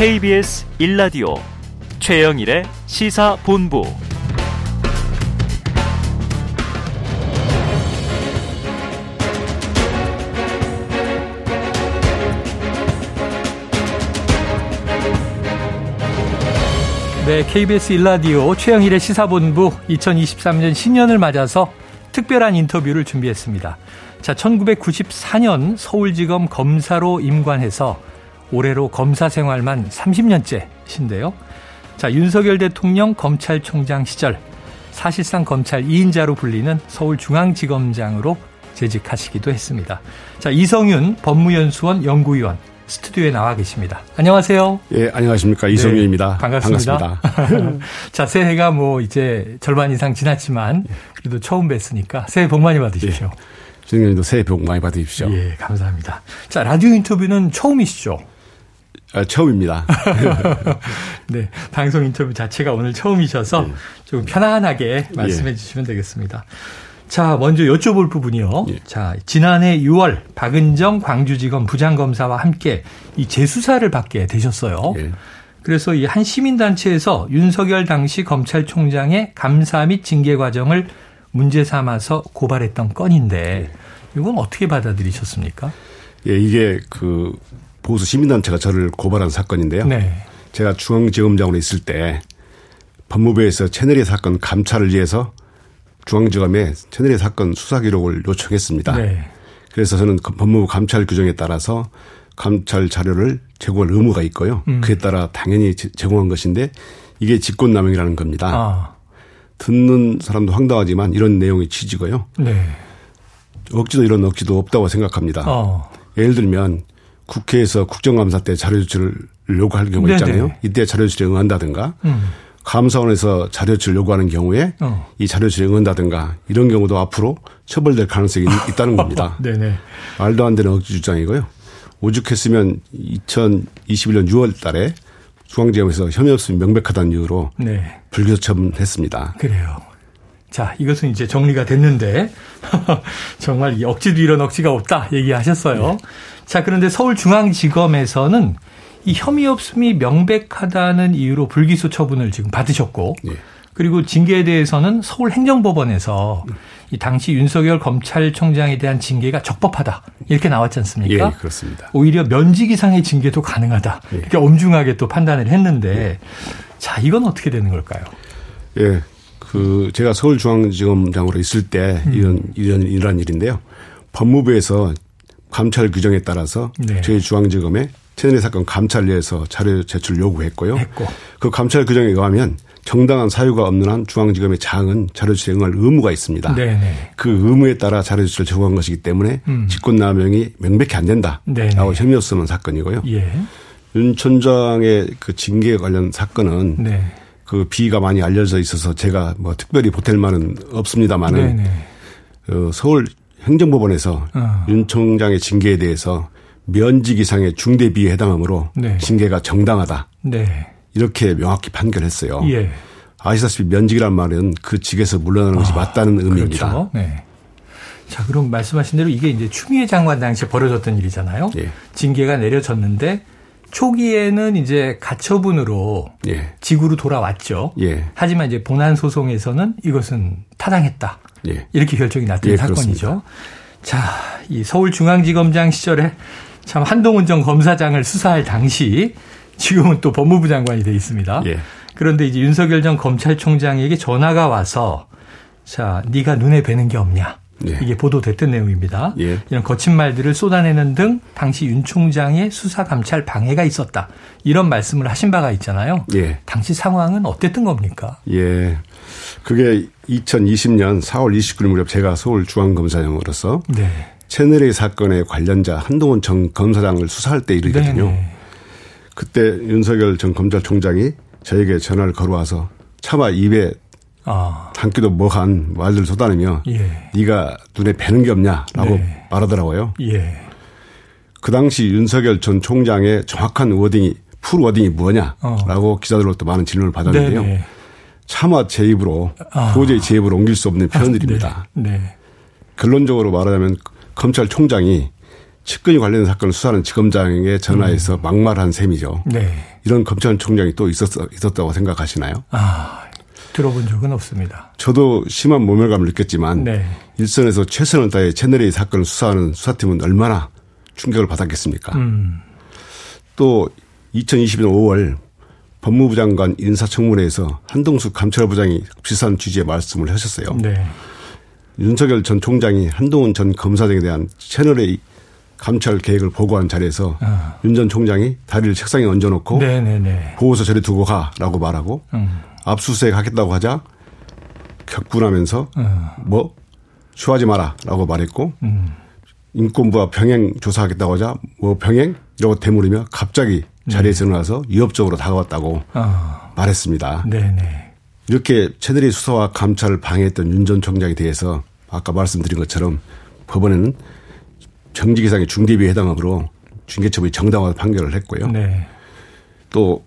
KBS 1라디오 최영일의 시사본부 네, KBS 1라디오 최영일의 시사본부 2023년 신년을 맞아서 특별한 인터뷰를 준비했습니다. 자, 1994년 서울지검 검사로 임관해서 올해로 검사 생활만 30년째신데요. 자, 윤석열 대통령 검찰총장 시절 사실상 검찰 2인자로 불리는 서울중앙지검장으로 재직하시기도 했습니다. 자, 이성윤 법무연수원 연구위원 스튜디오에 나와 계십니다. 안녕하세요. 예, 안녕하십니까. 이성윤입니다. 네, 반갑습니다. 반갑습니다. 자, 새해가 뭐 이제 절반 이상 지났지만 그래도 처음 뵀으니까 새해 복 많이 받으십시오. 예, 선생님도 새해 복 많이 받으십시오. 예, 감사합니다. 자, 라디오 인터뷰는 처음이시죠? 아, 처음입니다. 네, 방송 인터뷰 자체가 오늘 처음이셔서 예. 좀 편안하게 말씀해 예. 주시면 되겠습니다. 자, 먼저 여쭤볼 부분이요. 예. 자, 지난해 6월 박은정 광주지검 부장검사와 함께 이 재수사를 받게 되셨어요. 예. 그래서 이 한 시민단체에서 윤석열 당시 검찰총장의 감사 및 징계 과정을 문제 삼아서 고발했던 건인데 이건 어떻게 받아들이셨습니까? 예, 이게 그 보수 시민단체가 저를 고발한 사건인데요. 네. 제가 중앙지검장으로 있을 때 법무부에서 채널의 사건 감찰을 위해서 중앙지검에 채널의 사건 수사 기록을 요청했습니다. 네. 그래서 저는 그 법무부 감찰 규정에 따라서 감찰 자료를 제공할 의무가 있고요. 음. 그에 따라 당연히 제공한 것인데 이게 직권남용이라는 겁니다. 아. 듣는 사람도 황당하지만 이런 내용의 취지고요. 네. 억지도 이런 억지도 없다고 생각합니다. 어. 예를 들면 국회에서 국정감사 때 자료 조치를 요구할 경우 있잖아요. 네네. 이때 자료 조치에 응한다든가 음. 감사원에서 자료치를 요구하는 경우에 어. 이 자료치를 응한다든가 이런 경우도 앞으로 처벌될 가능성이 있다는 겁니다. 네네. 말도 안 되는 억지 주장이고요. 오죽했으면 2021년 6월 달에 중앙지검에서 혐의 없음이 명백하다는 이유로 네. 불기소 처분했습니다. 그래요. 자, 이것은 이제 정리가 됐는데 정말 억지도 이런 억지가 없다 얘기하셨어요. 네. 자, 그런데 서울중앙지검에서는 이 혐의 없음이 명백하다는 이유로 불기소 처분을 지금 받으셨고 예. 그리고 징계에 대해서는 서울행정법원에서 이 당시 윤석열 검찰총장에 대한 징계가 적법하다 이렇게 나왔지 않습니까? 예, 그렇습니다. 오히려 면직 이상의 징계도 가능하다 예. 이렇게 엄중하게 또 판단을 했는데 예. 자 이건 어떻게 되는 걸까요? 예, 그 제가 서울중앙지검장으로 있을 때 음. 이런 이런 이런 일인데요. 법무부에서 감찰 규정에 따라서 네. 저희 중앙지검에 최은희 사건 감찰위에서 자료 제출 요구했고요. 했고. 그 감찰 규정에 의하면 정당한 사유가 없는 한 중앙지검의 장은 자료 제출 응할 의무가 있습니다. 네네. 네. 그 의무에 따라 자료 제출을 제공한 것이기 때문에 음. 직권남용이 명백히 안 된다라고 네, 네. 혐의 없으면 사건이고요. 예. 윤 촌장의 그 징계 관련 사건은 네. 그 비가 많이 알려져 있어서 제가 뭐 특별히 보탤 만은 없습니다만은 어, 서울 행정법원에서 어. 윤 총장의 징계에 대해서 면직 이상의 중대 비에 해당하므로 네. 징계가 정당하다. 네. 이렇게 명확히 판결했어요. 예. 아시다시피 면직이란 말은 그 직에서 물러나는 것이 아, 맞다는 의미입니다. 그렇죠. 네. 자, 그럼 말씀하신 대로 이게 이제 추미애 장관 당시에 벌어졌던 일이잖아요. 예. 징계가 내려졌는데 초기에는 이제 가처분으로 예. 지구로 돌아왔죠. 예. 하지만 이제 본안 소송에서는 이것은 타당했다. 예. 이렇게 결정이 났던 예, 사건이죠. 자, 이 서울중앙지검장 시절에 참 한동훈 전 검사장을 수사할 당시 지금은 또 법무부 장관이 돼 있습니다. 예. 그런데 이제 윤석열 전 검찰총장에게 전화가 와서 자, 네가 눈에 뵈는 게 없냐? 예. 이게 보도됐던 내용입니다. 예. 이런 거친 말들을 쏟아내는 등 당시 윤 총장의 수사 감찰 방해가 있었다. 이런 말씀을 하신 바가 있잖아요. 예. 당시 상황은 어땠던 겁니까? 예. 그게 2020년 4월 29일 무렵 제가 서울 중앙검사장으로서 네. 채널A 사건의 관련자 한동훈 전 검사장을 수사할 때 일이거든요. 네네. 그때 윤석열 전 검찰총장이 저에게 전화를 걸어와서 차마 입에 아. 담기도 뭐한 말들을 쏟아내며 예. 네가 눈에 뵈는 게 없냐라고 네. 말하더라고요. 예. 그 당시 윤석열 전 총장의 정확한 wording이 full wording이 뭐냐라고 어. 기자들로부터 많은 질문을 받았는데요. 네네. 차마 제 입으로 아. 도저히 제 입으로 옮길 수 없는 표현들입니다. 네. 네. 결론적으로 말하자면 검찰총장이 측근이 관련된 사건을 수사하는 지검장에게 전화해서 음. 막말한 셈이죠. 네. 이런 검찰총장이 또 있었, 있었다고 생각하시나요? 아, 들어본 적은 없습니다. 저도 심한 모멸감을 느꼈지만 네. 일선에서 최선을 다해 채널A 사건을 수사하는 수사팀은 얼마나 충격을 받았겠습니까? 음. 또 2020년 5월 법무부 장관 인사청문회에서 한동숙 감찰부장이 비슷한 취지의 말씀을 하셨어요. 네. 윤석열 전 총장이 한동훈 전 검사장에 대한 채널A 감찰 계획을 보고한 자리에서 아. 윤전 총장이 다리를 책상에 얹어놓고 네네네. 보고서 저리 두고 가라고 말하고 음. 압수수색 하겠다고 하자 격분하면서 음. 뭐 취하지 마라라고 말했고 음. 인권부와 병행 조사하겠다고 하자 뭐 병행 이러고 대물으며 갑자기 자리에서 네. 일어나서 위협적으로 다가왔다고 아. 말했습니다. 네네. 이렇게 채널이 수사와 감찰을 방해했던 윤 전 총장에 대해서 아까 말씀드린 것처럼 법원에는 정직 이상의 중대비에 해당하므로 중개처분이 정당화 판결을 했고요. 네. 또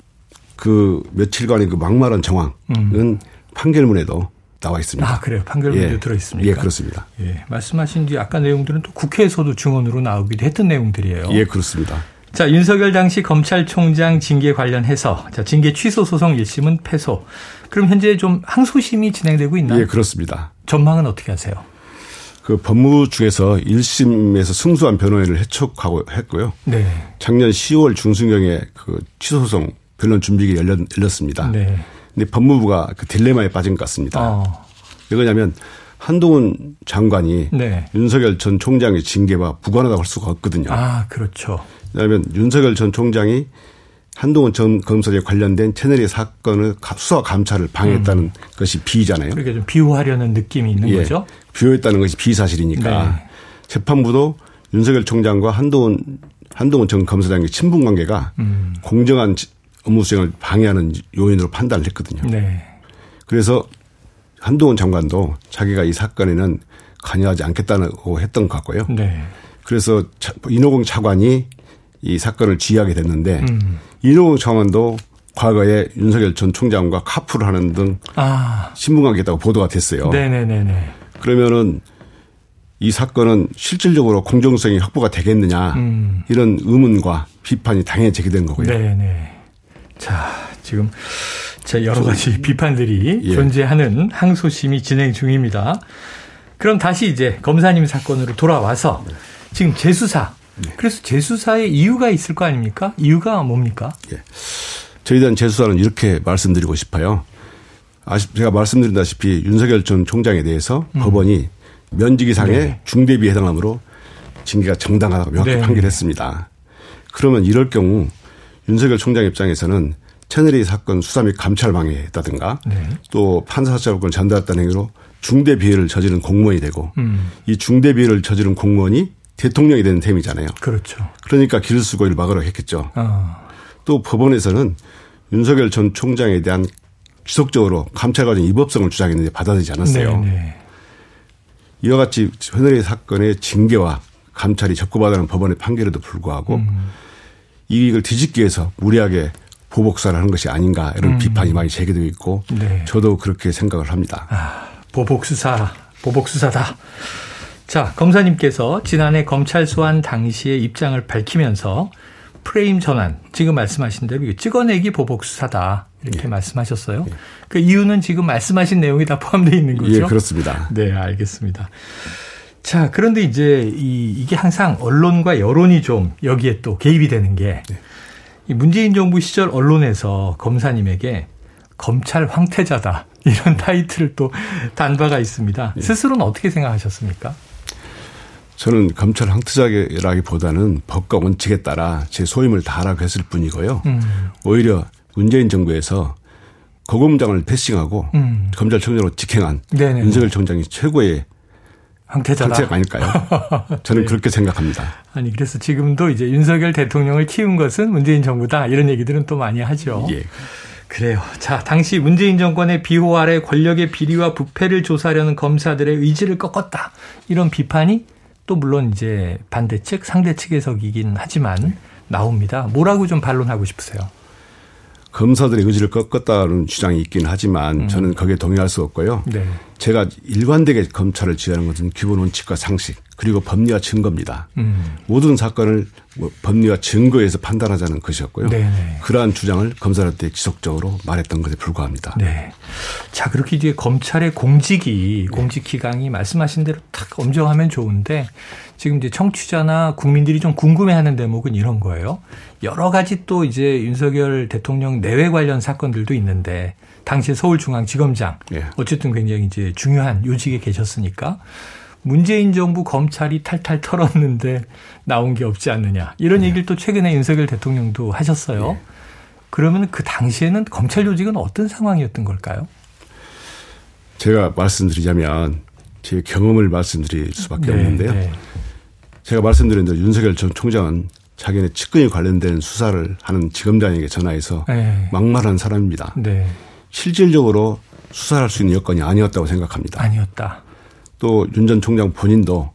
그 며칠간의 그 막말한 정황은 음. 판결문에도 나와 있습니다. 아, 그래요. 판결문에 예. 들어 있습니까? 예, 그렇습니다. 예. 말씀하신 뒤 아까 내용들은 또 국회에서도 증언으로 나오기도 했던 내용들이에요. 예, 그렇습니다. 자, 윤석열 당시 검찰총장 징계 관련해서 자, 징계 취소 소송 1심은 패소. 그럼 현재 좀 항소심이 진행되고 있나요? 예, 그렇습니다. 전망은 어떻게 하세요? 그 법무부 쪽에서 1심에서 승소한 변호인을 해촉하고 했고요. 네. 작년 10월 중순경에 그 취소 소송 변론 준비가 열렸, 열렸습니다. 네. 근데 법무부가 그 딜레마에 빠진 것 같습니다. 어. 왜 그러냐면 한동훈 장관이 네. 윤석열 전 총장의 징계와 무관하다고 할 수가 없거든요. 아, 그렇죠. 왜냐하면 윤석열 전 총장이 한동훈 전 검사에 관련된 채널의 사건을 수사 감찰을 방해했다는 음. 것이 비잖아요. 그렇게 좀 비호하려는 느낌이 있는 예. 거죠. 비호했다는 것이 비사실이니까 네. 재판부도 윤석열 총장과 한동훈 한동훈 전 검사장의 친분 관계가 음. 공정한 업무 수행을 방해하는 요인으로 판단을 했거든요. 네. 그래서 한동훈 장관도 자기가 이 사건에는 관여하지 않겠다고 했던 것 같고요. 네. 그래서 인호공 차관이 이 사건을 지휘하게 됐는데 음. 인호공 차관도 과거에 윤석열 전 총장과 카풀을 하는 등 아. 신분관계있다고 보도가 됐어요. 네네네. 그러면은 이 사건은 실질적으로 공정성이 확보가 되겠느냐 음. 이런 의문과 비판이 당연히 제기된 거고요. 네네. 자, 지금 제 여러 가지 비판들이 예. 존재하는 항소심이 진행 중입니다. 그럼 다시 이제 검사님 사건으로 돌아와서 지금 재수사. 네. 그래서 재수사의 이유가 있을 거 아닙니까? 이유가 뭡니까? 예. 저희 단 재수사는 이렇게 말씀드리고 싶어요. 아시, 제가 말씀드린다시피 윤석열 전 총장에 대해서 음. 법원이 면직이상의 네. 중대비에 해당하므로 징계가 정당하다고 명확히 네. 판결했습니다. 그러면 이럴 경우 윤석열 총장 입장에서는 채널A 사건 수사 및 감찰 방해했다든가 네. 또 판사 사찰권을 전달했다는 행위로 중대 비해를 저지른 공무원이 되고 음. 이 중대 비해를 저지른 공무원이 대통령이 되는 셈이잖아요. 그렇죠. 그러니까 이를 막으러 했겠죠. 어. 또 법원에서는 윤석열 전 총장에 대한 지속적으로 감찰 과정 위법성을 주장했는데 받아들이지 않았어요. 네네. 네. 이와 같이 채널A 사건의 징계와 감찰이 적고받아는 법원의 판결에도 불구하고 음. 이익을 뒤집기 위해서 무리하게 보복사를 하는 것이 아닌가 이런 음. 비판이 많이 제기되고 있고 네. 저도 그렇게 생각을 합니다. 아, 보복수사, 보복수사다. 자, 검사님께서 지난해 검찰 소환 당시의 입장을 밝히면서 프레임 전환, 지금 말씀하신 대로 찍어내기 보복수사다. 이렇게 예. 말씀하셨어요. 예. 그 이유는 지금 말씀하신 내용이 다 포함되어 있는 거죠? 예, 그렇습니다. 네, 알겠습니다. 자, 그런데 이제 이, 이게 항상 언론과 여론이 좀 여기에 또 개입이 되는 게 네. 이 문재인 정부 시절 언론에서 검사님에게 검찰 황태자다 이런 타이틀을 또 단 바가 있습니다. 네. 스스로는 어떻게 생각하셨습니까? 저는 검찰 황태자라기보다는 법과 원칙에 따라 제 소임을 다하라고 했을 뿐이고요. 음. 오히려 문재인 정부에서 고검장을 패싱하고 음. 검찰총장으로 직행한 네네. 윤석열 총장이 최고의 황태자다. 황태자가 아닐까요? 저는 네. 그렇게 생각합니다. 아니 그래서 지금도 이제 윤석열 대통령을 키운 것은 문재인 정부다 이런 얘기들은 또 많이 하죠. 예. 그래요. 자, 당시 문재인 정권의 비호 아래 권력의 비리와 부패를 조사하려는 검사들의 의지를 꺾었다. 이런 비판이 또 물론 이제 반대 측, 상대 측에서이긴 하지만 나옵니다. 뭐라고 좀 반론하고 싶으세요? 검사들의 의지를 꺾었다는 주장이 있긴 하지만 음. 저는 거기에 동의할 수 없고요. 네. 제가 일관되게 검찰을 지휘하는 것은 기본 원칙과 상식 그리고 법리와 증거입니다. 음. 모든 사건을 뭐 법리와 증거에서 판단하자는 것이었고요. 네네. 그러한 주장을 검사한테 지속적으로 말했던 것에 불과합니다. 네. 자 그렇게 이제 검찰의 공직이 공직 기강이 말씀하신 대로 탁 엄정하면 좋은데 지금 이제 청취자나 국민들이 좀 궁금해하는 대목은 이런 거예요. 여러 가지 또 이제 윤석열 대통령 내외 관련 사건들도 있는데 당시 서울중앙지검장 예. 어쨌든 굉장히 이제 중요한 요직에 계셨으니까 문재인 정부 검찰이 탈탈 털었는데 나온 게 없지 않느냐 이런 네. 얘기를 또 최근에 윤석열 대통령도 하셨어요. 네. 그러면 그 당시에는 검찰 조직은 어떤 상황이었던 걸까요? 제가 말씀드리자면 제 경험을 말씀드릴 수밖에 네, 없는데요. 네. 제가 말씀드린 대로 윤석열 전 총장은 자기네 측근이 관련된 수사를 하는 지검장에게 전화해서 네. 막말한 사람입니다. 네. 실질적으로 수사할 수 있는 여건이 아니었다고 생각합니다. 아니었다. 또 윤 전 총장 본인도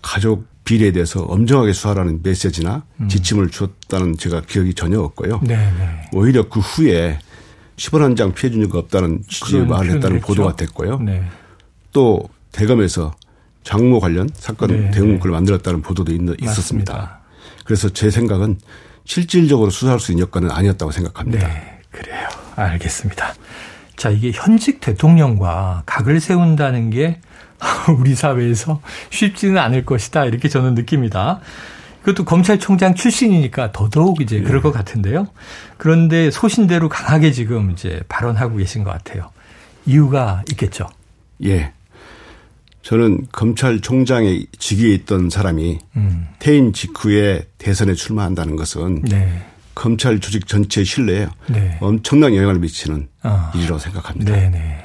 가족 비리에 대해서 엄정하게 수사하라는 메시지나 음. 지침을 주었다는 제가 기억이 전혀 없고요. 네네. 네. 오히려 그 후에 10원 한 장 피해 준적 없다는 취지의 말을 했다는 했죠. 보도가 됐고요. 네. 또 대검에서 장모 관련 사건 네. 대응문구를 만들었다는 보도도 있, 있었습니다. 그래서 제 생각은 실질적으로 수사할 수 있는 여건은 아니었다고 생각합니다. 네, 그래요. 알겠습니다. 자, 이게 현직 대통령과 각을 세운다는 게 우리 사회에서 쉽지는 않을 것이다. 이렇게 저는 느낍니다. 그것도 검찰총장 출신이니까 더더욱 이제 그럴 네. 것 같은데요. 그런데 소신대로 강하게 지금 이제 발언하고 계신 것 같아요. 이유가 있겠죠. 예. 저는 검찰총장의 직위에 있던 사람이 음. 퇴임 직후에 대선에 출마한다는 것은 네. 검찰 조직 전체 신뢰에 네. 엄청난 영향을 미치는 아. 일이라고 생각합니다. 네네. 네.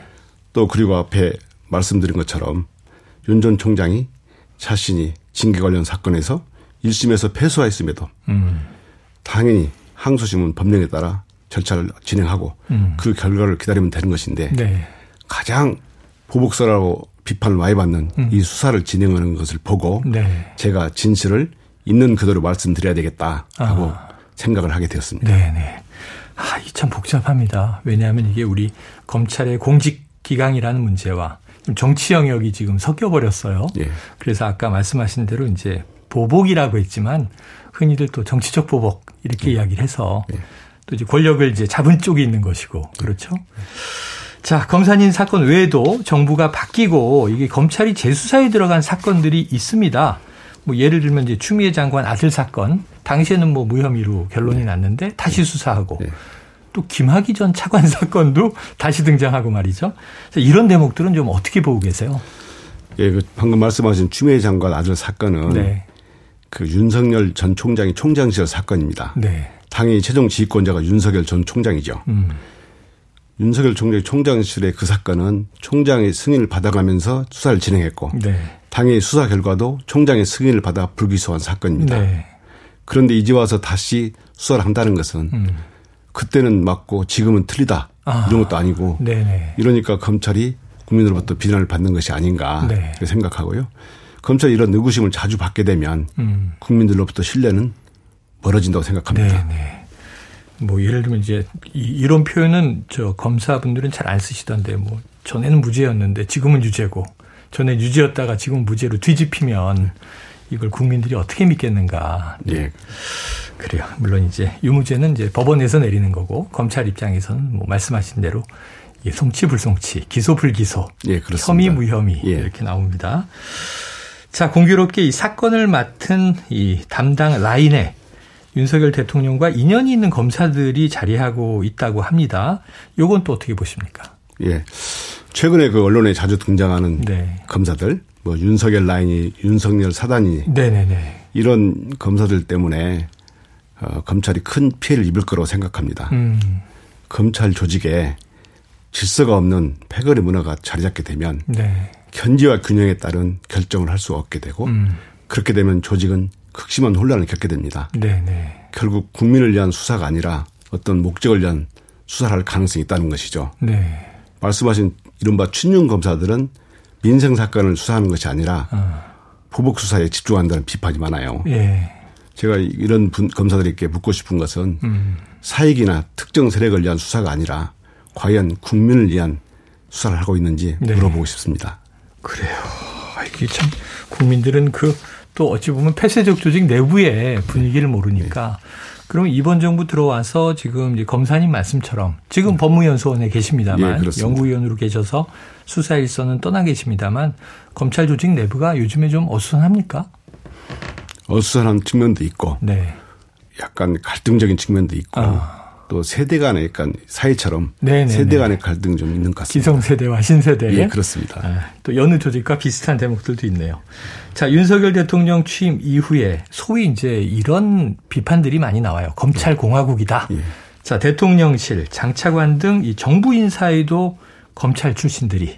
또 그리고 앞에 말씀드린 것처럼 윤 전 총장이 자신이 징계 관련 사건에서 1심에서 패소했음에도 음. 당연히 항소심은 법령에 따라 절차를 진행하고 음. 그 결과를 기다리면 되는 것인데 네. 가장 보복서라고 비판을 많이 받는 음. 이 수사를 진행하는 것을 보고 네. 제가 진실을 있는 그대로 말씀드려야 되겠다 하고 아. 생각을 하게 되었습니다. 네네. 네. 아, 이 참 복잡합니다. 왜냐하면 이게 우리 검찰의 공직 기강이라는 문제와 정치 영역이 지금 섞여 버렸어요. 예. 그래서 아까 말씀하신 대로 이제 보복이라고 했지만 흔히들 또 정치적 보복 이렇게 예. 이야기를 해서 예. 또 이제 권력을 이제 잡은 쪽이 있는 것이고 그렇죠. 자, 검사님 사건 외에도 정부가 바뀌고 이게 검찰이 재수사에 들어간 사건들이 있습니다. 뭐 예를 들면 이제 추미애 장관 아들 사건 당시에는 뭐 무혐의로 결론이 네. 났는데 다시 수사하고 네. 또 김학의 전 차관 사건도 다시 등장하고 말이죠. 이런 대목들은 좀 어떻게 보고 계세요? 예, 그 방금 말씀하신 추미애 장관 아들 사건은 네. 그 윤석열 전 총장이 총장 시절 사건입니다. 네. 당연히 최종 지휘권자가 윤석열 전 총장이죠. 음. 윤석열 총장이 총장실의 그 사건은 총장의 승인을 받아가면서 수사를 진행했고 네. 당연히 수사 결과도 총장의 승인을 받아 불기소한 사건입니다. 네. 그런데 이제 와서 다시 수사를 한다는 것은 음. 그때는 맞고 지금은 틀리다 아. 이런 것도 아니고 네네. 이러니까 검찰이 국민으로부터 비난을 받는 것이 아닌가 네. 생각하고요. 검찰이 이런 의구심을 자주 받게 되면 음. 국민들로부터 신뢰는 멀어진다고 생각합니다. 네네. 뭐 예를 들면 이제 이런 표현은 저 검사분들은 잘 안 쓰시던데 뭐 전에는 무죄였는데 지금은 유죄고 전에 유죄였다가 지금 무죄로 뒤집히면 이걸 국민들이 어떻게 믿겠는가. 네. 그래요. 물론 이제 유무죄는 이제 법원에서 내리는 거고 검찰 입장에서는 뭐 말씀하신 대로 예, 송치 불송치, 기소 불기소, 예, 그렇습니다. 혐의 무혐의 예. 이렇게 나옵니다. 자, 공교롭게 이 사건을 맡은 이 담당 라인에 윤석열 대통령과 인연이 있는 검사들이 자리하고 있다고 합니다. 요건 또 어떻게 보십니까? 예. 최근에 그 언론에 자주 등장하는 네. 검사들, 뭐 윤석열 라인이 윤석열 사단이 네네네. 이런 검사들 때문에 어, 검찰이 큰 피해를 입을 거라고 생각합니다. 음. 검찰 조직에 질서가 없는 패거리 문화가 자리 잡게 되면 네. 견제와 균형에 따른 결정을 할 수 없게 되고 음. 그렇게 되면 조직은 극심한 혼란을 겪게 됩니다. 네네. 결국 국민을 위한 수사가 아니라 어떤 목적을 위한 수사를 할 가능성이 있다는 것이죠. 네. 말씀하신 이른바 춘윤 검사들은 민생 사건을 수사하는 것이 아니라 어. 보복 수사에 집중한다는 비판이 많아요. 예. 제가 이런 분, 검사들에게 묻고 싶은 것은 음. 사익이나 특정 세력을 위한 수사가 아니라 과연 국민을 위한 수사를 하고 있는지 네. 물어보고 싶습니다. 그래요. 솔직히 참 국민들은 그 또 어찌 보면 폐쇄적 조직 내부의 분위기를 모르니까 그럼 이번 정부 들어와서 지금 이제 검사님 말씀처럼 지금 네. 법무연수원에 계십니다만 예, 연구위원으로 계셔서 수사 일선은 떠나 계십니다만 검찰 조직 내부가 요즘에 좀 어수선합니까? 어수선한 측면도 있고 네. 약간 갈등적인 측면도 있고 아. 또 세대 간의 약간 사회처럼 네네네. 세대 간의 갈등 좀 있는 것 같습니다. 기성세대와 신세대. 예, 그렇습니다. 아, 또 여느 조직과 비슷한 대목들도 있네요. 자, 윤석열 대통령 취임 이후에 소위 이제 이런 비판들이 많이 나와요. 검찰 공화국이다. 예. 자, 대통령실, 장차관 등 이 정부 인사에도 검찰 출신들이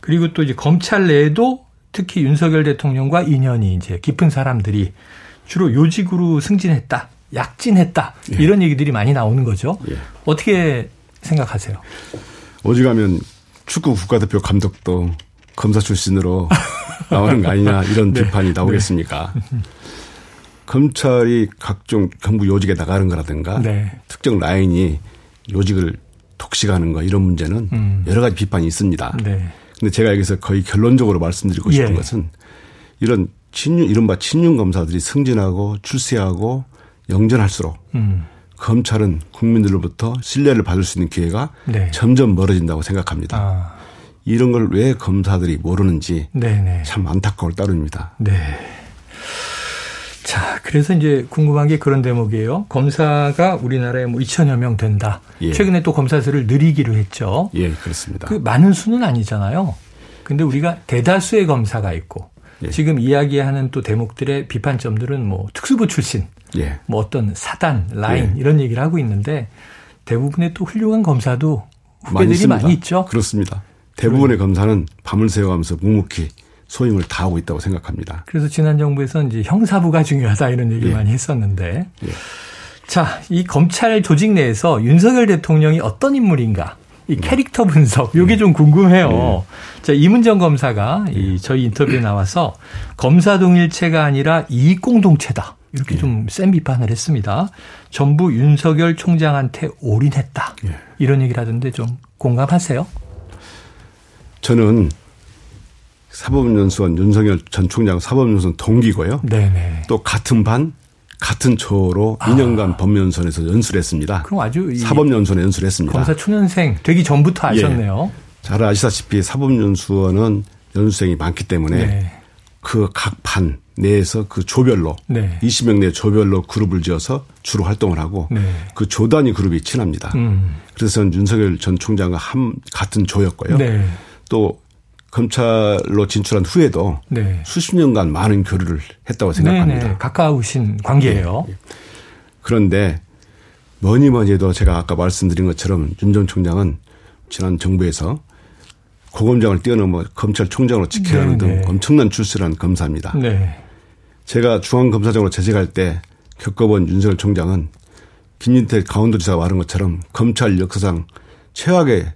그리고 또 이제 검찰 내에도 특히 윤석열 대통령과 인연이 이제 깊은 사람들이 주로 요직으로 승진했다. 약진했다. 예. 이런 얘기들이 많이 나오는 거죠. 예. 어떻게 생각하세요? 오직하면 축구 국가대표 감독도 검사 출신으로 나오는 거 아니냐 이런 네. 비판이 나오겠습니까? 네. 검찰이 각종 경부 요직에 나가는 거라든가 네. 특정 라인이 요직을 독식하는 거 이런 문제는 음. 여러 가지 비판이 있습니다. 네. 근데 제가 여기서 거의 결론적으로 말씀드리고 싶은 예. 것은 이런 친윤 이른바 친윤 검사들이 승진하고 출세하고 영전할수록 음. 검찰은 국민들로부터 신뢰를 받을 수 있는 기회가 네. 점점 멀어진다고 생각합니다. 아. 이런 걸 왜 검사들이 모르는지 네네. 네. 참 안타까울 따름입니다. 네. 자, 그래서 이제 궁금한 게 그런 대목이에요. 검사가 우리나라에 뭐 2천여 명 된다. 예. 최근에 또 검사 수를 늘리기로 했죠. 예, 그렇습니다. 그 많은 수는 아니잖아요. 근데 우리가 대다수의 검사가 있고 예. 지금 이야기하는 또 대목들의 비판점들은 뭐 특수부 출신, 예. 뭐 어떤 사단, 라인 예. 이런 얘기를 하고 있는데 대부분의 또 훌륭한 검사도 후배들이 많이, 많이 있죠. 그렇습니다. 대부분의 그래. 검사는 밤을 새워가면서 묵묵히 소임을 다하고 있다고 생각합니다. 그래서 지난 정부에서 이제 형사부가 중요하다 이런 얘기를 예. 많이 했었는데. 예. 자, 이 검찰 조직 내에서 윤석열 대통령이 어떤 인물인가 이 캐릭터 분석 요게 좀 궁금해요. 네. 자, 이문정 검사가 이 저희 인터뷰에 나와서 검사 동일체가 아니라 이익 공동체다. 이렇게 네. 좀센 비판을 했습니다. 전부 윤석열 총장한테 올인했다. 네. 이런 얘기를 하던데 좀 공감하세요? 저는 사법연수원 윤석열 전 총장 사법연수원 동기고요. 네네. 또 같은 반 같은 초로 아. 2년간 법연수원에서 연수를 했습니다. 그럼 아주 사법연수원에 연수를 했습니다. 검사 초년생 되기 전부터 예. 아셨네요. 예. 잘 아시다시피 사법연수원은 연수생이 많기 때문에 네. 그각 반 내에서 그 조별로 네. 20명 내 조별로 그룹을 지어서 주로 활동을 하고 네. 그 조 단위 그룹이 친합니다. 음. 그래서 윤석열 전 총장과 한 같은 조였고요. 네. 또 검찰로 진출한 후에도 네. 수십 년간 많은 교류를 했다고 생각합니다. 네네. 가까우신 관계예요. 네. 그런데 뭐니 뭐니 해도 제가 아까 말씀드린 것처럼 윤 전 총장은 지난 정부에서 고검장을 뛰어넘어 검찰총장으로 직행하는 등 엄청난 출세를 한 검사입니다. 네. 제가 중앙검사장으로 재직할 때 겪어본 윤석열 총장은 김진태 강원도지사가 말한 것처럼 검찰 역사상 최악의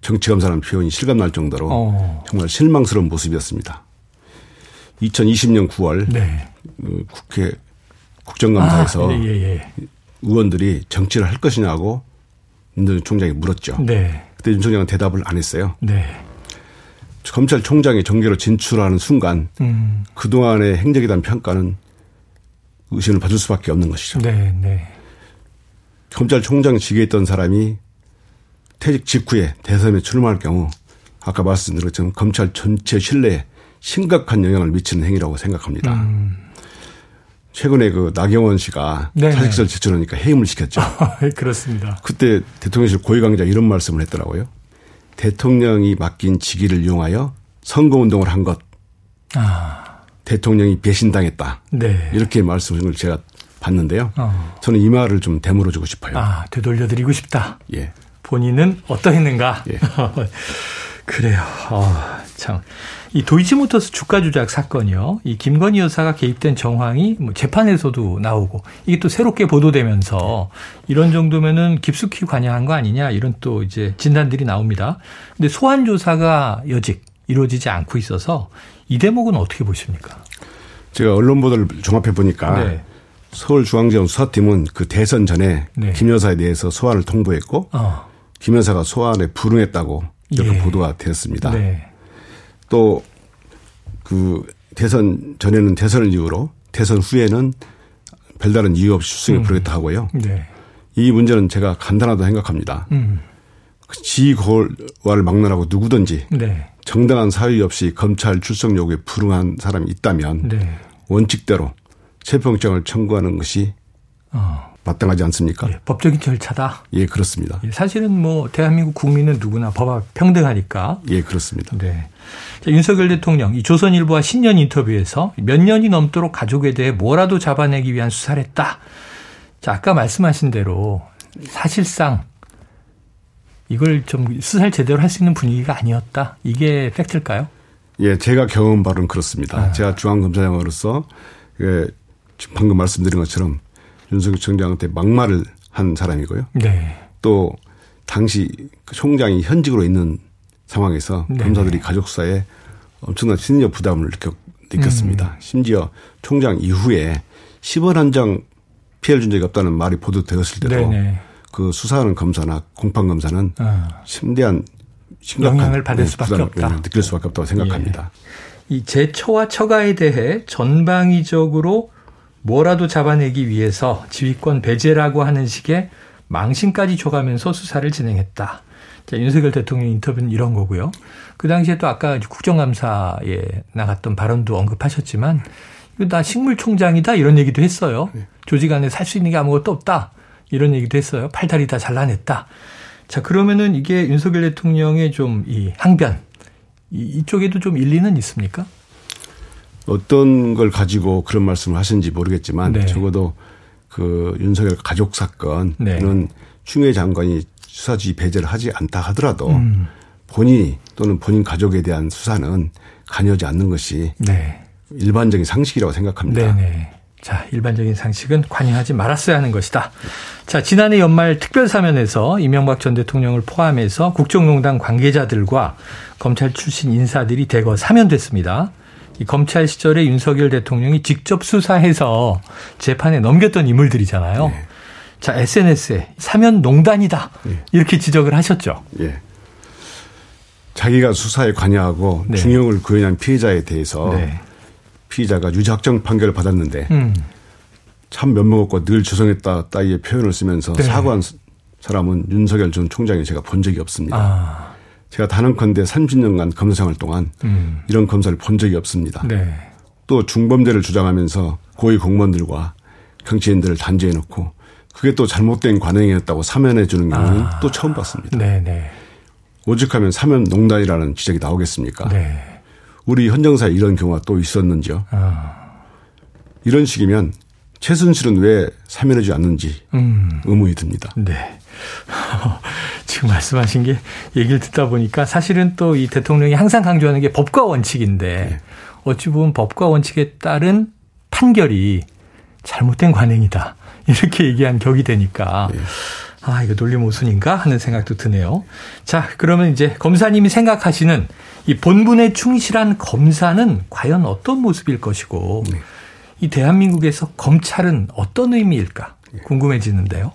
정치검사라는 표현이 실감날 정도로 어. 정말 실망스러운 모습이었습니다. 2020년 9월 네. 그 국회 국정감사에서 아, 예, 예, 예. 의원들이 정치를 할 것이냐고 윤 총장이 물었죠. 네. 그때 윤 총장은 대답을 안 했어요. 네. 검찰총장이 정계로 진출하는 순간 음. 그동안의 행적에 대한 평가는 의심을 받을 수밖에 없는 것이죠. 네, 네. 검찰총장 직에 있던 사람이 퇴직 직후에 대선에 출마할 경우 아까 말씀드린 것처럼 검찰 전체 신뢰에 심각한 영향을 미치는 행위라고 생각합니다. 음. 최근에 그 나경원 씨가 사직서를 제출하니까 해임을 시켰죠. 그렇습니다. 그때 대통령실 고위관계자 이런 말씀을 했더라고요. 대통령이 맡긴 직위를 이용하여 선거운동을 한 것. 아. 대통령이 배신당했다. 네. 이렇게 말씀을 제가 봤는데요. 어. 저는 이 말을 좀 되물어주고 싶어요. 아, 되돌려드리고 싶다. 예. 본인은 어떠했는가? 예. 그래요. 어, 참. 이 도이치모터스 주가 조작 사건이요. 이 김건희 여사가 개입된 정황이 뭐 재판에서도 나오고 이게 또 새롭게 보도되면서 이런 정도면은 깊숙이 관여한 거 아니냐 이런 또 이제 진단들이 나옵니다. 근데 소환 조사가 여직 이루어지지 않고 있어서 이 대목은 어떻게 보십니까? 제가 언론 보도를 종합해 보니까 네. 서울중앙지검 수사팀은 그 대선 전에 네. 김 여사에 대해서 소환을 통보했고 어. 김 여사가 소환에 불응했다고 이렇게 예. 보도가 되었습니다. 네. 또그 그 대선 전에는 대선을 이유로 대선 후에는 별다른 이유 없이 수승에 음. 부르겠다 하고요. 네. 이 문제는 제가 간단하다고 생각합니다. 음. 지고를 막론하고 누구든지 네. 정당한 사유 없이 검찰 출석 요구에 불응한 사람이 있다면 네. 원칙대로 체포영장을 청구하는 것이 어. 마땅하지 않습니까? 예, 법적인 절차다. 예, 그렇습니다. 예, 사실은 뭐 대한민국 국민은 누구나 법 앞 평등하니까. 예, 그렇습니다. 네. 자, 윤석열 대통령 이 조선일보와 신년 인터뷰에서 몇 년이 넘도록 가족에 대해 뭐라도 잡아내기 위한 수사를 했다. 자, 아까 말씀하신 대로 사실상 이걸 좀 수사를 제대로 할 수 있는 분위기가 아니었다. 이게 팩트일까요? 예, 제가 경험 바로는 그렇습니다. 아. 제가 중앙검사장으로서 예, 방금 말씀드린 것처럼 윤석열 총장한테 막말을 한 사람이고요. 네. 또 당시 그 총장이 현직으로 있는 상황에서 네. 검사들이 가족 사에 엄청난 심리적 부담을 느꼈, 느꼈습니다. 음. 심지어 총장 이후에 10원 한 장 피해를 준 적이 없다는 말이 보도되었을 때도 네네. 그 수사하는 검사나 공판 검사는 어. 심대한 심각한 영향을 받을 네, 수밖에 없다. 느낄 수밖에 없다고 생각합니다. 예. 이 제처와 처가에 대해 전방위적으로 뭐라도 잡아내기 위해서 지휘권 배제라고 하는 식의 망신까지 줘가면서 수사를 진행했다. 자, 윤석열 대통령 인터뷰는 이런 거고요. 그 당시에 또 아까 국정감사에 나갔던 발언도 언급하셨지만 이거 나 식물총장이다 이런 얘기도 했어요. 네. 조직 안에 살 수 있는 게 아무것도 없다. 이런 얘기도 했어요. 팔다리 다 잘라냈다. 자, 그러면은 이게 윤석열 대통령의 좀 이 항변, 이, 이쪽에도 좀 일리는 있습니까? 어떤 걸 가지고 그런 말씀을 하신지 모르겠지만 네. 적어도 그 윤석열 가족 사건 네. 추미애 장관이 수사지 배제를 하지 않다 하더라도 음. 본인이 또는 본인 가족에 대한 수사는 관여하지 않는 것이 네. 일반적인 상식이라고 생각합니다. 네네. 자, 일반적인 상식은 관여하지 말았어야 하는 것이다. 자, 지난해 연말 특별사면에서 이명박 전 대통령을 포함해서 국정농단 관계자들과 검찰 출신 인사들이 대거 사면됐습니다. 이 검찰 시절에 윤석열 대통령이 직접 수사해서 재판에 넘겼던 인물들이잖아요. 네. 자, SNS에 사면 농단이다. 네. 이렇게 지적을 하셨죠. 예. 자기가 수사에 관여하고 네. 중형을 구현한 피해자에 대해서 네. 피의자가 유죄 확정 판결을 받았는데 음. 참 면목 없고 늘 죄송했다 따위의 표현을 쓰면서 네. 사과한 사람은 윤석열 전 총장이 제가 본 적이 없습니다. 아. 제가 단언컨대 30년간 검사 생활 동안 음. 이런 검사를 본 적이 없습니다. 네. 또 중범죄를 주장하면서 고위 공무원들과 경찰인들을 단죄해 놓고 그게 또 잘못된 관행이었다고 사면해 주는 경우는 아. 또 처음 봤습니다. 네네. 네. 오직하면 사면 농단이라는 지적이 나오겠습니까? 네. 우리 현정사에 이런 경우가 또 있었는지요? 아. 이런 식이면 최순실은 왜 사면하지 않는지 음. 의문이 듭니다. 네. 지금 말씀하신 게 얘기를 듣다 보니까 사실은 또 이 대통령이 항상 강조하는 게 법과 원칙인데 네. 어찌 보면 법과 원칙에 따른 판결이 잘못된 관행이다. 이렇게 얘기한 격이 되니까 네. 아, 이거 논리 모순인가 하는 생각도 드네요. 자, 그러면 이제 검사님이 생각하시는 이 본분에 충실한 검사는 과연 어떤 모습일 것이고 네. 이 대한민국에서 검찰은 어떤 의미일까 궁금해지는데요.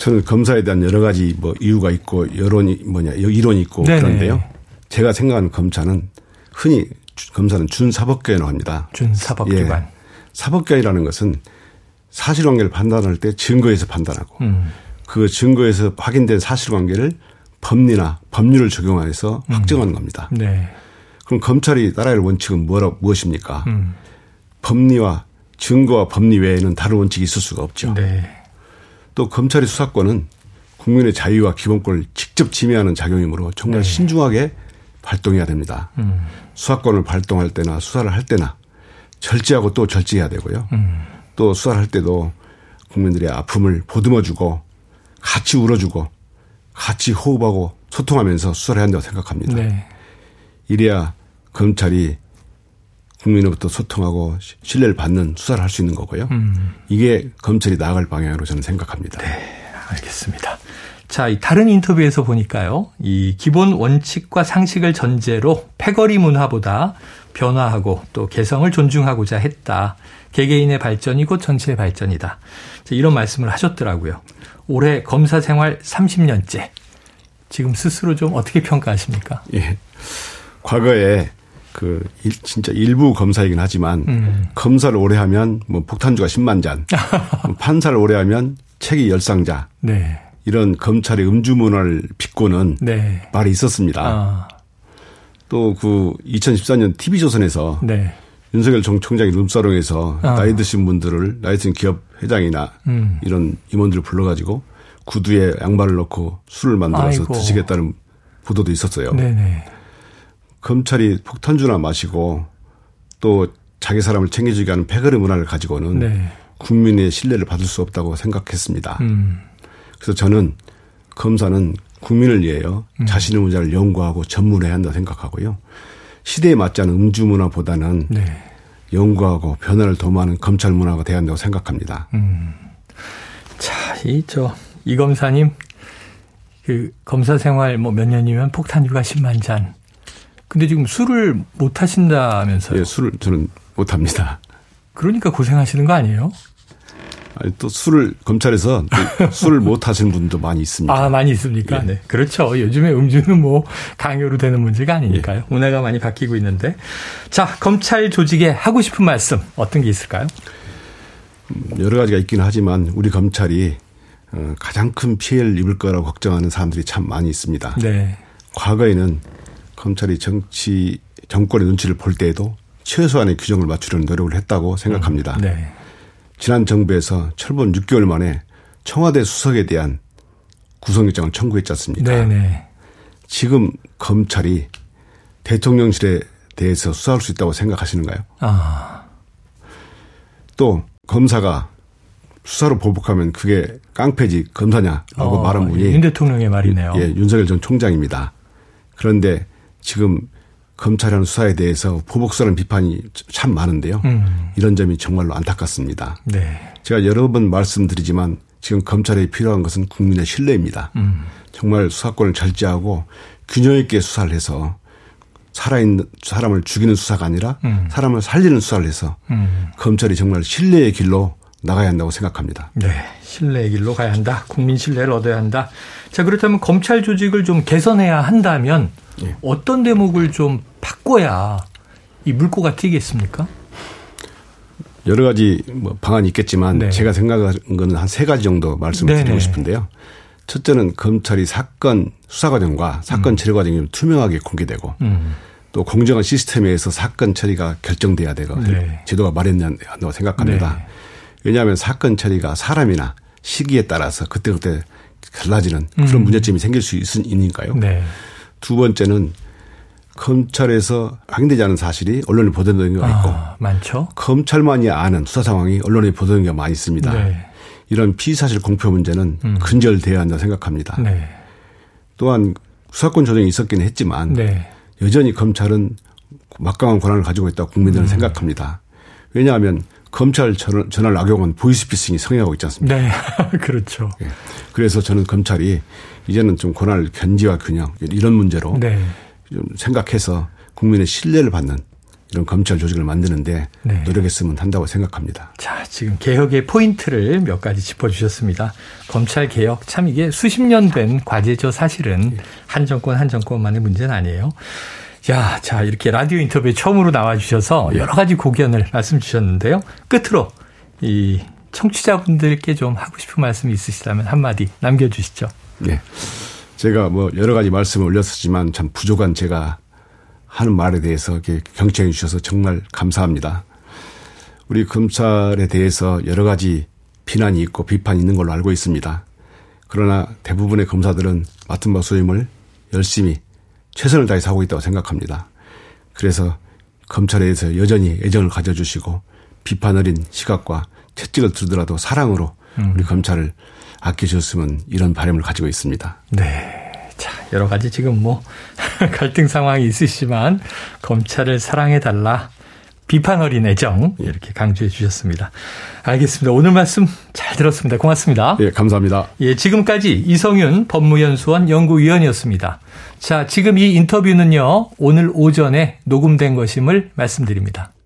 저는 검사에 대한 여러 가지 뭐 이유가 있고 여론이 뭐냐 이론이 있고 네네. 그런데요. 제가 생각하는 검찰은 흔히 검사는 준사법기관이라고 합니다. 준사법기관. 예. 사법기관이라는 것은 사실관계를 판단할 때 증거에서 판단하고 음. 그 증거에서 확인된 사실관계를 법리나 법률을 적용해서 음. 확정하는 겁니다. 네. 그럼 검찰이 따라야 할 원칙은 뭐라 무엇입니까? 음. 법리와 증거와 법리 외에는 다른 원칙이 있을 수가 없죠. 네. 또 검찰의 수사권은 국민의 자유와 기본권을 직접 침해하는 작용이므로 정말 네. 신중하게 발동해야 됩니다. 음. 수사권을 발동할 때나 수사를 할 때나 절제하고 또 절제해야 되고요. 음. 또 수사를 할 때도 국민들의 아픔을 보듬어주고 같이 울어주고 같이 호흡하고 소통하면서 수사를 해야 한다고 생각합니다. 네. 이래야 검찰이 국민으로부터 소통하고 신뢰를 받는 수사를 할 수 있는 거고요. 음. 이게 검찰이 나아갈 방향으로 저는 생각합니다. 네, 알겠습니다. 자, 이 다른 인터뷰에서 보니까요. 이 기본 원칙과 상식을 전제로 패거리 문화보다 변화하고 또 개성을 존중하고자 했다. 개개인의 발전이 곧 전체의 발전이다. 이런 말씀을 하셨더라고요. 올해 검사 생활 30년째. 지금 스스로 좀 어떻게 평가하십니까? 예. 과거에 그 일, 진짜 일부 검사이긴 하지만 음. 검사를 오래 하면 뭐 폭탄주가 10만 잔, 뭐 판사를 오래 하면 책이 열상자. 네. 이런 검찰의 음주 문화를 빚고는 네. 말이 있었습니다. 아. 또그 2014년 TV조선에서 네. 윤석열 정 총장이 룸사롱에서 아. 나이 드신 분들을 나이 든 기업 회장이나 음. 이런 임원들을 불러가지고 구두에 양말을 넣고 술을 만들어서 아이고. 드시겠다는 보도도 있었어요. 네네. 검찰이 폭탄주나 마시고 또 자기 사람을 챙겨주게 하는 패거리 문화를 가지고는 네. 국민의 신뢰를 받을 수 없다고 생각했습니다. 음. 그래서 저는 검사는 국민을 위해요. 음. 자신의 문제를 연구하고 전문해야 한다 생각하고요. 시대에 맞지 않은 음주 문화보다는 네. 연구하고 변화를 도모하는 검찰 문화가 돼야 한다고 생각합니다. 음. 자, 이, 저, 이 검사님, 그, 검사 생활 뭐 몇 년이면 폭탄주가 10만 잔. 근데 지금 술을 못 하신다면서요? 예, 술을 저는 못 합니다. 그러니까 고생하시는 거 아니에요? 아니, 또 술을 검찰에서 술을 못 하시는 분도 많이 있습니다. 아 많이 있습니까? 예. 네, 그렇죠. 요즘에 음주는 뭐 강요로 되는 문제가 아니니까요. 예. 문화가 많이 바뀌고 있는데, 자 검찰 조직에 하고 싶은 말씀 어떤 게 있을까요? 음, 여러 가지가 있기는 하지만 우리 검찰이 어, 가장 큰 피해를 입을 거라고 걱정하는 사람들이 참 많이 있습니다. 네. 과거에는 검찰이 정치 정권의 눈치를 볼 때에도 최소한의 규정을 맞추려는 노력을 했다고 생각합니다. 음, 네. 지난 정부에서 철분 6개월 만에 청와대 수석에 대한 구속영장을 청구했지 않습니까? 네네. 지금 검찰이 대통령실에 대해서 수사할 수 있다고 생각하시는가요? 아. 또 검사가 수사로 보복하면 그게 깡패지 검사냐라고 어, 말한 분이 윤 대통령의 말이네요. 예, 윤석열 전 총장입니다. 그런데 지금 검찰하는 수사에 대해서 보복스러운 비판이 참 많은데요. 음. 이런 점이 정말로 안타깝습니다. 네. 제가 여러 번 말씀드리지만 지금 검찰에 필요한 것은 국민의 신뢰입니다. 음. 정말 수사권을 절제하고 균형 있게 수사를 해서 살아있는 사람을 죽이는 수사가 아니라 음. 사람을 살리는 수사를 해서 음. 검찰이 정말 신뢰의 길로 나가야 한다고 생각합니다. 네. 신뢰의 길로 가야 한다. 국민 신뢰를 얻어야 한다. 자, 그렇다면 검찰 조직을 좀 개선해야 한다면 예. 어떤 대목을 좀 바꿔야 이 물꼬가 튀겠습니까? 여러 가지 뭐 방안이 있겠지만 네. 제가 생각하는 거는 한 세 가지 정도 말씀을 네네. 드리고 싶은데요. 첫째는 검찰이 사건 수사 과정과 사건 음. 처리 과정이 투명하게 공개되고 음. 또 공정한 시스템에 의해서 사건 처리가 결정돼야 되고 네. 제도가 마련된다고 생각합니다. 네. 왜냐하면 사건 처리가 사람이나 시기에 따라서 그때그때 달라지는 그런 음. 문제점이 생길 수 있으니까요. 네. 두 번째는 검찰에서 확인되지 않은 사실이 언론에 보도되는 경우가 있고 아, 많죠. 검찰만이 아는 수사 상황이 언론에 보도되는 경우가 많이 있습니다. 네. 이런 피사실 공표 문제는 음. 근절돼야 한다고 생각합니다. 네. 또한 수사권 조정이 있었긴 했지만 네. 여전히 검찰은 막강한 권한을 가지고 있다고 국민들은 음. 생각합니다. 왜냐하면 검찰 전환 악용은 보이스피싱이 성행하고 있지 않습니까? 네. 그렇죠. 예. 그래서 저는 검찰이 이제는 좀 권한을 견지와 균형 이런 문제로 네. 좀 생각해서 국민의 신뢰를 받는 이런 검찰 조직을 만드는데 네. 노력했으면 한다고 생각합니다. 자, 지금 개혁의 포인트를 몇 가지 짚어주셨습니다. 검찰 개혁 참 이게 수십 년 된 과제죠. 사실은 한 정권 한 정권만의 문제는 아니에요. 야, 자 이렇게 라디오 인터뷰에 처음으로 나와주셔서 여러 가지 고견을 말씀 주셨는데요. 끝으로 이 청취자분들께 좀 하고 싶은 말씀이 있으시다면 한마디 남겨주시죠. 네. 제가 뭐 여러 가지 말씀을 올렸었지만 참 부족한 제가 하는 말에 대해서 이렇게 경청해 주셔서 정말 감사합니다. 우리 검찰에 대해서 여러 가지 비난이 있고 비판이 있는 걸로 알고 있습니다. 그러나 대부분의 검사들은 맡은 바 소임을 열심히 최선을 다해서 하고 있다고 생각합니다. 그래서 검찰에 대해서 여전히 애정을 가져주시고 비판 어린 시각과 채찍을 들더라도 사랑으로 음. 우리 검찰을 아껴줬으면 이런 바람을 가지고 있습니다. 네. 자, 여러 가지 지금 뭐 갈등 상황이 있으시지만 검찰을 사랑해달라. 비판 어린 애정 이렇게 강조해 주셨습니다. 알겠습니다. 오늘 말씀 잘 들었습니다. 고맙습니다. 예, 감사합니다. 예, 지금까지 이성윤 법무연수원 연구위원이었습니다. 자, 지금 이 인터뷰는요. 오늘 오전에 녹음된 것임을 말씀드립니다.